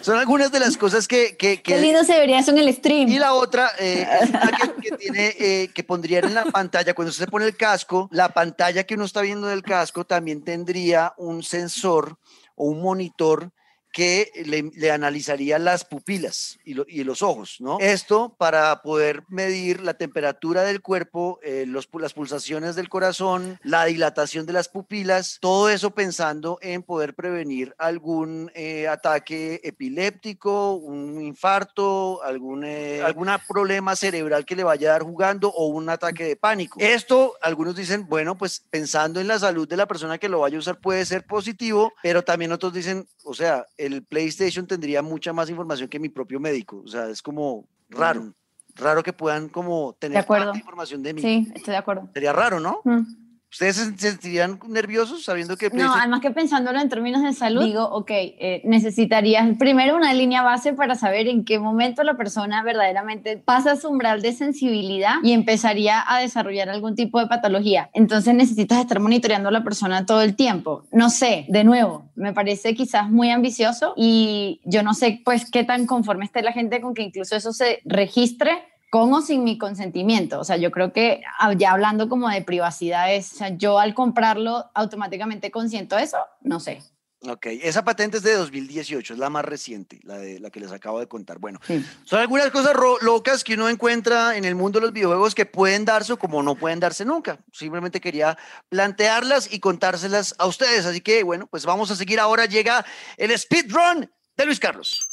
Son algunas de las cosas que, que, Qué que- lindo se vería eso en el stream. Y la otra eh, es una que, que tiene, eh, que pondrían en la pantalla, cuando usted se pone el casco, la pantalla que uno está viendo del casco también tendría un sensor o un monitor que le, le analizaría las pupilas y, lo- y los ojos, ¿no? Esto para poder medir la temperatura del cuerpo, eh, los, las pulsaciones del corazón, la dilatación de las pupilas, todo eso pensando en poder prevenir algún eh, ataque epiléptico, un infarto, algún eh, alguna problema cerebral que le vaya a dar jugando o un ataque de pánico. Esto, algunos dicen, bueno, pues pensando en la salud de la persona que lo vaya a usar puede ser positivo, pero también otros dicen, o sea, el PlayStation tendría mucha más información que mi propio médico. O sea, es como raro. Raro que puedan como tener tanta información de mí. Sí, estoy de acuerdo. Sería raro, ¿no? Mm. ¿Ustedes se sentirían nerviosos sabiendo que No, además que pensándolo en términos de salud, digo, ok, eh, necesitarías primero una línea base para saber en qué momento la persona verdaderamente pasa su umbral de sensibilidad y empezaría a desarrollar algún tipo de patología. Entonces necesitas estar monitoreando a la persona todo el tiempo. No sé, de nuevo, me parece quizás muy ambicioso y yo no sé pues qué tan conforme esté la gente con que incluso eso se registre con o sin mi consentimiento. O sea, yo creo que ah, ya hablando como de privacidad es, o sea, yo al comprarlo automáticamente consiento eso, no sé. Ok, esa patente es de 2018, es la más reciente, la, de, la que les acabo de contar. Bueno, Sí. son algunas cosas locas que uno encuentra en el mundo de los videojuegos que pueden darse o como no pueden darse nunca. Simplemente quería plantearlas y contárselas a ustedes. Así que, bueno, pues vamos a seguir ahora. Llega el speedrun de Luis Carlos.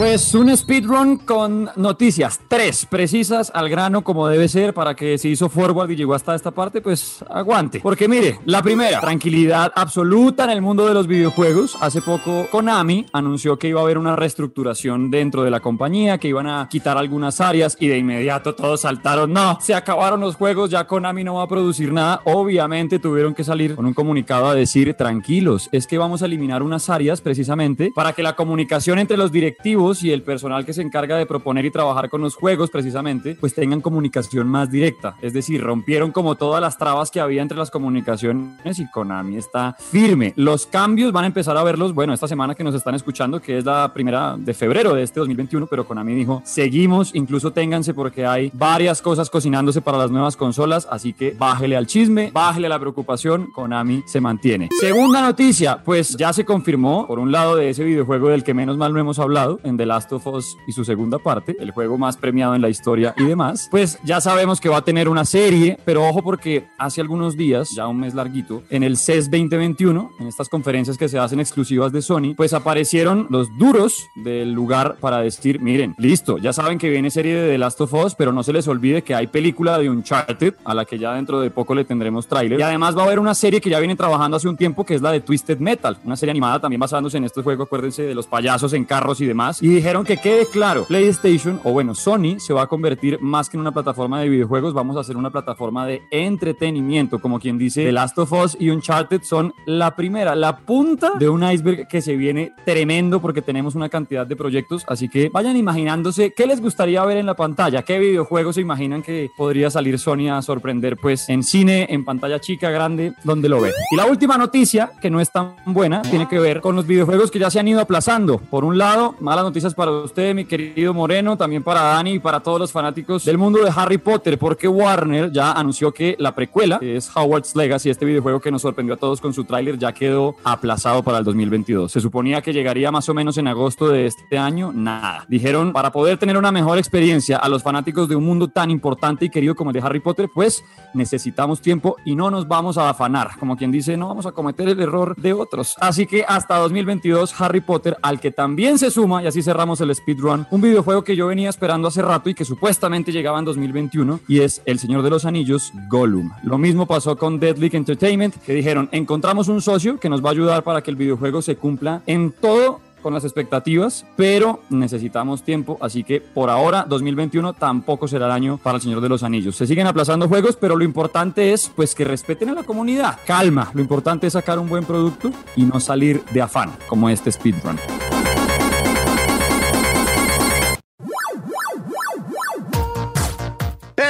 Pues un speedrun con noticias, tres precisas al grano como debe ser para que si hizo forward y llegó hasta esta parte, pues aguante. Porque mire, la primera, tranquilidad absoluta en el mundo de los videojuegos. Hace poco Konami anunció que iba a haber una reestructuración dentro de la compañía, que iban a quitar algunas áreas y de inmediato todos saltaron, no, se acabaron los juegos, ya Konami no va a producir nada. Obviamente tuvieron que salir con un comunicado a decir, tranquilos, es que vamos a eliminar unas áreas precisamente para que la comunicación entre los directivos y el personal que se encarga de proponer y trabajar con los juegos precisamente, pues tengan comunicación más directa. Es decir, rompieron como todas las trabas que había entre las comunicaciones y Konami está firme. Los cambios van a empezar a verlos, bueno, esta semana que nos están escuchando, que es la primera de febrero de este 2021, pero Konami dijo, seguimos, incluso ténganse porque hay varias cosas cocinándose para las nuevas consolas, así que bájele al chisme, bájele a la preocupación, Konami se mantiene. Segunda noticia, pues ya se confirmó, por un lado de ese videojuego del que menos mal no hemos hablado, en The Last of Us y su segunda parte, el juego más premiado en la historia y demás, pues ya sabemos que va a tener una serie, pero ojo porque hace algunos días, ya un mes larguito, en el CES 2021, en estas conferencias que se hacen exclusivas de Sony, pues aparecieron los duros del lugar para decir, miren, listo, ya saben que viene serie de The Last of Us, pero no se les olvide que hay película de Uncharted, a la que ya dentro de poco le tendremos tráiler, y además va a haber una serie que ya vienen trabajando hace un tiempo, que es la de Twisted Metal, una serie animada también basándose en este juego, acuérdense de los payasos en carros y demás, y dijeron que quede claro, PlayStation, o bueno, Sony se va a convertir más que en una plataforma de videojuegos, vamos a hacer una plataforma de entretenimiento, como quien dice, The Last of Us y Uncharted son la primera, la punta de un iceberg que se viene tremendo porque tenemos una cantidad de proyectos, así que vayan imaginándose qué les gustaría ver en la pantalla, qué videojuegos se imaginan que podría salir Sony a sorprender pues en cine, en pantalla chica, grande, donde lo ve. Y la última noticia, que no es tan buena, tiene que ver con los videojuegos que ya se han ido aplazando. Por un lado, malas para usted, mi querido Moreno, también para Dani y para todos los fanáticos del mundo de Harry Potter, porque Warner ya anunció que la precuela, es Howard's Legacy, este videojuego que nos sorprendió a todos con su tráiler, ya quedó aplazado para el 2022. Se suponía que llegaría más o menos en agosto de este año, nada. Dijeron, para poder tener una mejor experiencia a los fanáticos de un mundo tan importante y querido como el de Harry Potter, pues necesitamos tiempo y no nos vamos a afanar. Como quien dice, no vamos a cometer el error de otros. Así que hasta 2022, Harry Potter, al que también se suma, y así cerramos el speedrun, un videojuego que yo venía esperando hace rato y que supuestamente llegaba en 2021, y es El Señor de los Anillos, Gollum. Lo mismo pasó con Deadly Entertainment, que dijeron, encontramos un socio que nos va a ayudar para que el videojuego se cumpla en todo con las expectativas, pero necesitamos tiempo, así que por ahora 2021 tampoco será el año para el Señor de los Anillos. Se siguen aplazando juegos, pero lo importante es pues que respeten a la comunidad. Calma, lo importante es sacar un buen producto y no salir de afán como este speedrun.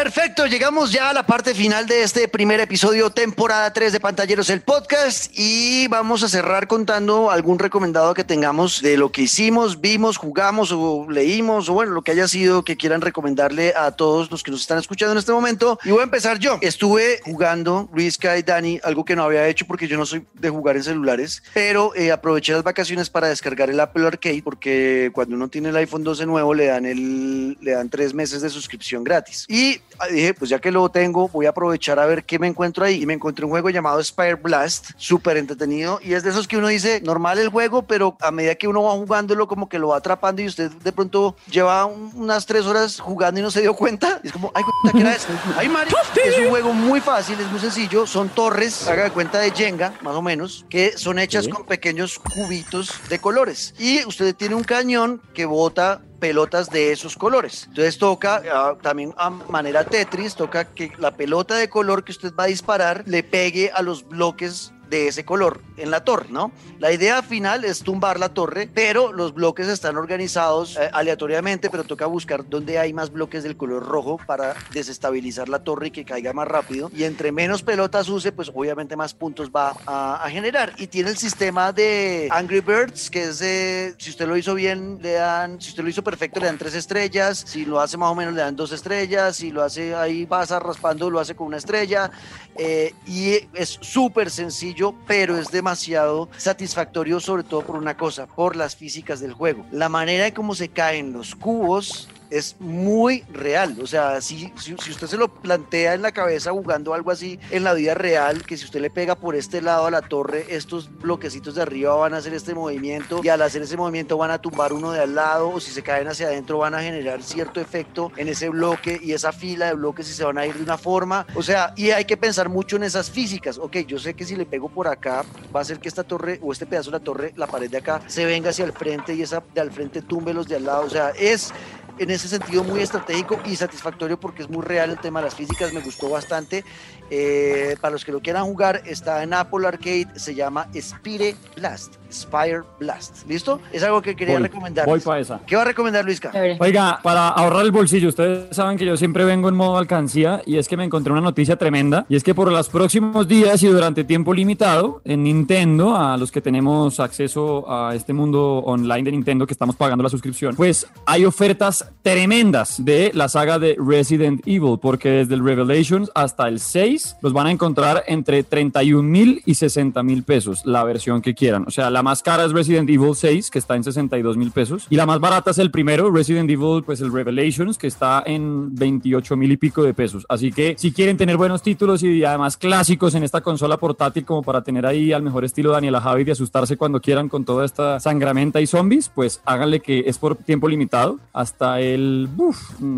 Perfecto, llegamos ya a la parte final de este primer episodio, temporada 3 de Pantalleros, el podcast, y vamos a cerrar contando algún recomendado que tengamos de lo que hicimos, vimos, jugamos o leímos, o bueno, lo que haya sido que quieran recomendarle a todos los que nos están escuchando en este momento. Y voy a empezar yo. Estuve jugando, Luis, y Dani, algo que no había hecho porque yo no soy de jugar en celulares, pero eh, aproveché las vacaciones para descargar el Apple Arcade porque cuando uno tiene el iPhone 12 nuevo le dan, el, le dan tres meses de suscripción gratis. Y dije, pues ya que lo tengo, voy a aprovechar a ver qué me encuentro ahí. Y me encontré un juego llamado Spire Blast, súper entretenido. Y es de esos que uno dice, normal el juego, pero a medida que uno va jugándolo, como que lo va atrapando y usted de pronto lleva unas tres horas jugando y no se dio cuenta. Y es como, ay, ¿qué era eso? Ay, Mario. Es un juego muy fácil, es muy sencillo. Son torres, haga de cuenta de Jenga, más o menos, que son hechas con pequeños cubitos de colores. Y usted tiene un cañón que bota pelotas de esos colores. Entonces toca ah, también a manera Tetris, toca que la pelota de color que usted va a disparar le pegue a los bloques de ese color en la torre, ¿no? La idea final es tumbar la torre, pero los bloques están organizados eh, aleatoriamente, pero toca buscar dónde hay más bloques del color rojo para desestabilizar la torre y que caiga más rápido. Y entre menos pelotas use, pues obviamente más puntos va a, generar. Y tiene el sistema de Angry Birds, que es de, si usted lo hizo bien, le dan, si usted lo hizo perfecto, le dan tres estrellas, si lo hace más o menos, le dan dos estrellas, si lo hace ahí pasa raspando, lo hace con una estrella. Eh, y es súper sencillo, pero es demasiado satisfactorio, sobre todo por una cosa, por las físicas del juego. La manera en cómo se caen los cubos es muy real. O sea, si, si, usted se lo plantea en la cabeza jugando algo así en la vida real, que si usted le pega por este lado a la torre, estos bloquecitos de arriba van a hacer este movimiento y al hacer ese movimiento van a tumbar uno de al lado o si se caen hacia adentro van a generar cierto efecto en ese bloque y esa fila de bloques y se van a ir de una forma. O sea, y hay que pensar mucho en esas físicas. Ok, yo sé que si le pego por acá va a hacer que esta torre o este pedazo de la torre, la pared de acá, se venga hacia el frente y esa de al frente tumbe los de al lado. O sea, es en ese sentido muy estratégico y satisfactorio porque es muy real el tema de las físicas, me gustó bastante. Eh, para los que lo quieran jugar, está en Apple Arcade, se llama Spire Blast. Spire Blast. ¿Listo? Es algo que quería recomendar. Voy para esa. ¿Qué va a recomendar, Luisca? Oiga, para ahorrar el bolsillo, ustedes saben que yo siempre vengo en modo alcancía y es que me encontré una noticia tremenda y es que por los próximos días y durante tiempo limitado en Nintendo, a los que tenemos acceso a este mundo online de Nintendo que estamos pagando la suscripción, pues hay ofertas tremendas de la saga de Resident Evil, porque desde el Revelations hasta el 6 los van a encontrar entre 31 mil y 60 mil pesos, la versión que quieran. O sea, la más cara es Resident Evil 6, que está en 62 mil pesos, y la más barata es el primero, Resident Evil, pues el Revelations, que está en 28 mil y pico de pesos. Así que si quieren tener buenos títulos y además clásicos en esta consola portátil, como para tener ahí al mejor estilo Daniela Javi de asustarse cuando quieran con toda esta sangramenta y zombies, pues háganle que es por tiempo limitado hasta el,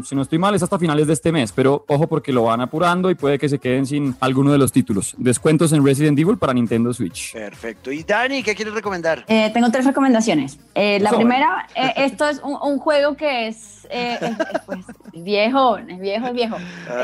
si no estoy mal, es hasta finales de este mes, pero ojo porque lo van apurando y puede que se queden sin alguno de los títulos. Descuentos en Resident Evil para Nintendo Switch. Perfecto. ¿Y Dani, qué quieres recomendar? Eh, tengo tres recomendaciones. Eh, la primera, eh, esto es un, juego que es, pues, viejo, es viejo, es viejo.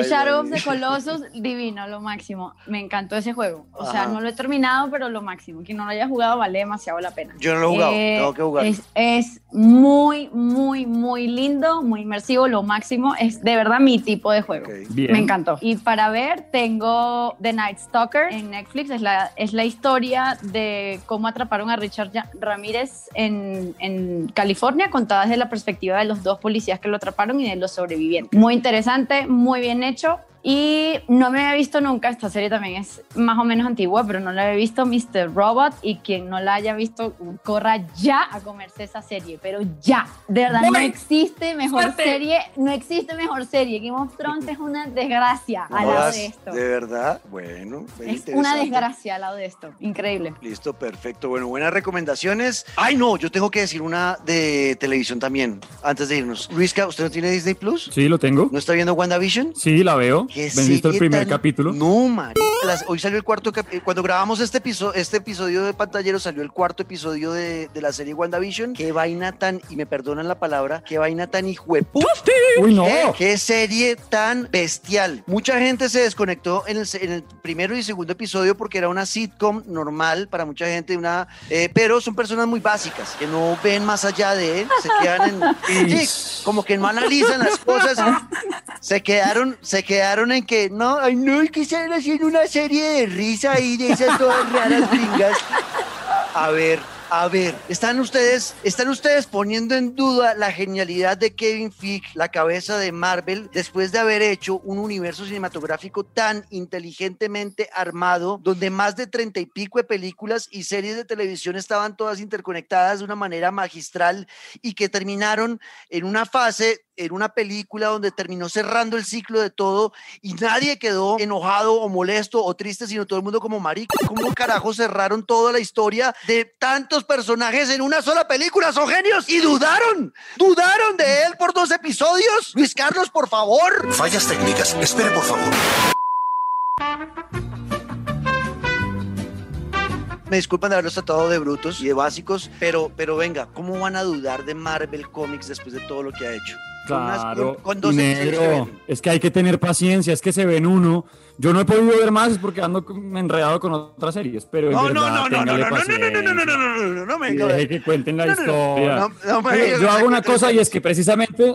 Shadow of the Colossus, divino, lo máximo. Me encantó ese juego. O sea, no lo he terminado, pero lo máximo. Quien no lo haya jugado vale demasiado la pena. Yo no lo he jugado, tengo que jugar. Es, es muy, muy, muy lindo, muy inmersivo, lo máximo. Es de verdad mi tipo de juego. Me encantó. Y para ver, tengo The Night Stalker en Netflix. Es la, es la historia de cómo atraparon a Richard Ramírez en, en California, contada desde la perspectiva de los dos policías que lo atraparon y de los sobrevivientes. Muy interesante, muy bien hecho. Y no me había visto nunca, esta serie también es más o menos antigua, pero no la había visto Mr. Robot y quien no la haya visto, corra ya a comerse esa serie, pero ya. De verdad, no existe mejor serie, no existe mejor serie. Game of Thrones es una desgracia al lado de esto. De verdad, bueno. Es una desgracia al lado de esto, increíble. Listo, perfecto. Bueno, buenas recomendaciones. Ay, no, yo tengo que decir una de televisión también, antes de irnos. Luisca, ¿usted no tiene Disney Plus? Sí, lo tengo. ¿No está viendo WandaVision? Sí, la veo. ¿Ven visto el primer capítulo? No, María. Hoy salió el cuarto capítulo. Cuando grabamos este episodio, este episodio de Pantallero, salió el cuarto episodio de, de, la serie WandaVision. Qué vaina tan, y me perdonan la palabra, qué vaina tan hijueputa. Uy, no. ¿Qué, serie tan bestial. Mucha gente se desconectó en el, en el, primero y segundo episodio porque era una sitcom normal para mucha gente, una, eh, pero son personas muy básicas que no ven más allá de él, se quedan en. sí, como que no analizan las cosas. Se quedaron, se quedaron en que no, ay no, es que están haciendo una serie de risa y de esas todas raras gringas. A ver, a ver, ¿están ustedes, ¿están ustedes poniendo en duda la genialidad de Kevin Feige, la cabeza de Marvel, después de haber hecho un universo cinematográfico tan inteligentemente armado, donde más de treinta y pico de películas y series de televisión estaban todas interconectadas de una manera magistral y que terminaron en una fase en una película donde terminó cerrando el ciclo de todo y nadie quedó enojado o molesto o triste, sino todo el mundo como marico. ¿Cómo carajo cerraron toda la historia de tantos personajes en una sola película, son genios y dudaron, dudaron de él por dos episodios. Luis Carlos, por favor. Fallas técnicas, espere por favor. Me disculpan de haberlos tratado de brutos y de básicos, pero, pero venga, ¿cómo van a dudar de Marvel Comics después de todo lo que ha hecho? Claro, con, dos negro. Es que hay que tener paciencia, es que se ven uno yo no he podido ver más porque ando enredado con otras series, pero no, no, no, no, no, no, no, no, no, no, no, no, no, no, me deje que cuenten la historia. yo hago una cosa y es que precisamente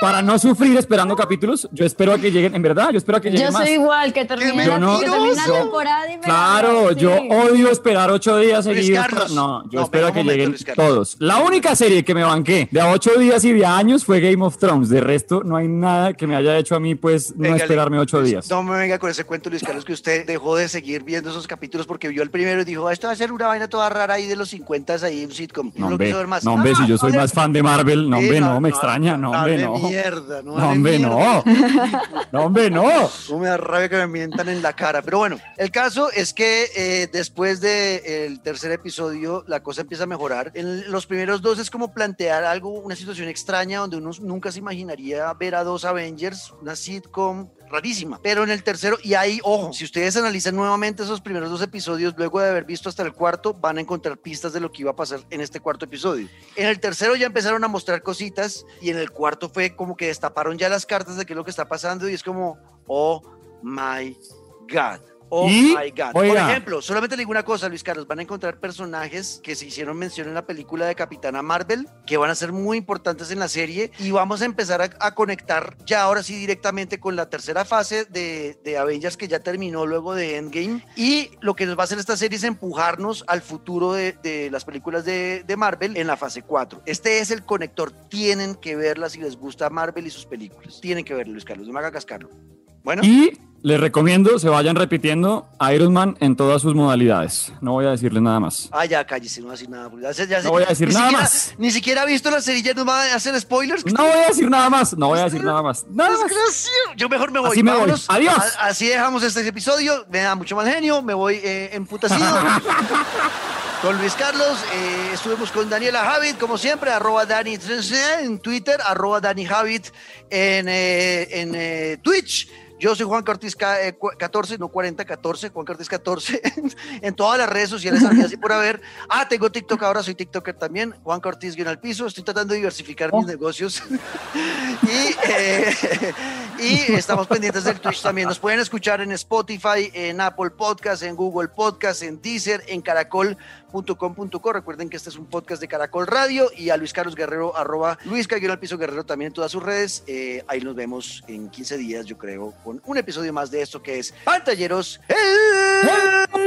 para no sufrir esperando capítulos, yo espero a que lleguen, en verdad, yo espero a que lleguen más. Yo soy igual, que termine la, temporada y me Claro, yo odio esperar ocho días seguidos. No, yo espero a que lleguen todos. La única serie que me banqué de a ocho días y de años fue Game of Thrones. De resto, no hay nada que me haya hecho a mí, pues, no esperarme ocho días. No me venga con ese cuento, Luis Carlos, que usted dejó de seguir viendo esos capítulos porque vio el primero y dijo, ah, esto va a ser una vaina toda rara ahí de los 50 ahí, un sitcom. No, hombre, no, hombre, si yo soy más fan de Marvel, no, hombre, no, me extraña, no, hombre, no. Mierda, no, hombre, no. No, hombre, no. No me da rabia que me mientan en la cara. Pero bueno, el caso es que eh, después del tercer episodio, la cosa empieza a mejorar. En los primeros dos es como plantear algo, una situación extraña donde uno nunca se imaginaría ver a dos Avengers, una sitcom rarísima. Pero en el tercero, y ahí, ojo, si ustedes analizan nuevamente esos primeros dos episodios, luego de haber visto hasta el cuarto, van a encontrar pistas de lo que iba a pasar en este cuarto episodio. En el tercero ya empezaron a mostrar cositas y en el cuarto fue como que destaparon ya las cartas de qué es lo que está pasando y es como, oh my God. Oh Y, my God. Por ejemplo, solamente le digo una cosa, Luis Carlos, van a encontrar personajes que se hicieron mención en la película de Capitana Marvel, que van a ser muy importantes en la serie y vamos a empezar a, a conectar ya ahora sí directamente con la tercera fase de, de Avengers que ya terminó luego de Endgame y lo que nos va a hacer esta serie es empujarnos al futuro de, de las películas de, de Marvel en la fase 4. Este es el conector, tienen que verla si les gusta Marvel y sus películas. Tienen que verlo, Luis Carlos, no me haga cascarlo. Bueno. Y les recomiendo se vayan repitiendo Iron Man en todas sus modalidades. No voy a decirles nada más. Ah, ya cállese, no voy a decir nada. ya se- ya se- No voy a decir nada siquiera- más. Ni siquiera ha visto la serie, nos va a hacer spoilers. No voy a decir nada más. No voy a decir nada más. Nada más. Yo mejor me voy. Así me voy. Adiós. A- así dejamos este episodio. Me da mucho mal genio. Me voy eh, emputacido. Con Luis Carlos, eh, estuvimos con Daniela Javit, como siempre, arroba Dani en Twitter, arroba Dani Javit en, eh, en eh, Twitch. Yo soy Juan Cortés Ca- eh, cu- 14, no 40, 14, Juan Cortés 14, en todas las redes sociales, así por haber. Ah, tengo TikTok ahora, soy TikToker también, Juan Cortés guion al piso, estoy tratando de diversificar mis negocios. y, eh, y estamos pendientes del Twitch también. Nos pueden escuchar en Spotify, en Apple Podcast, en Google Podcast, en Deezer, en caracol.com.co. Recuerden que este es un podcast de Caracol Radio y a Luis Carlos Guerrero, arroba Luis Caguero al piso Guerrero también en todas sus redes. Eh, ahí nos vemos en 15 días, yo creo, con un episodio más de esto que es Pantalleros, el, el.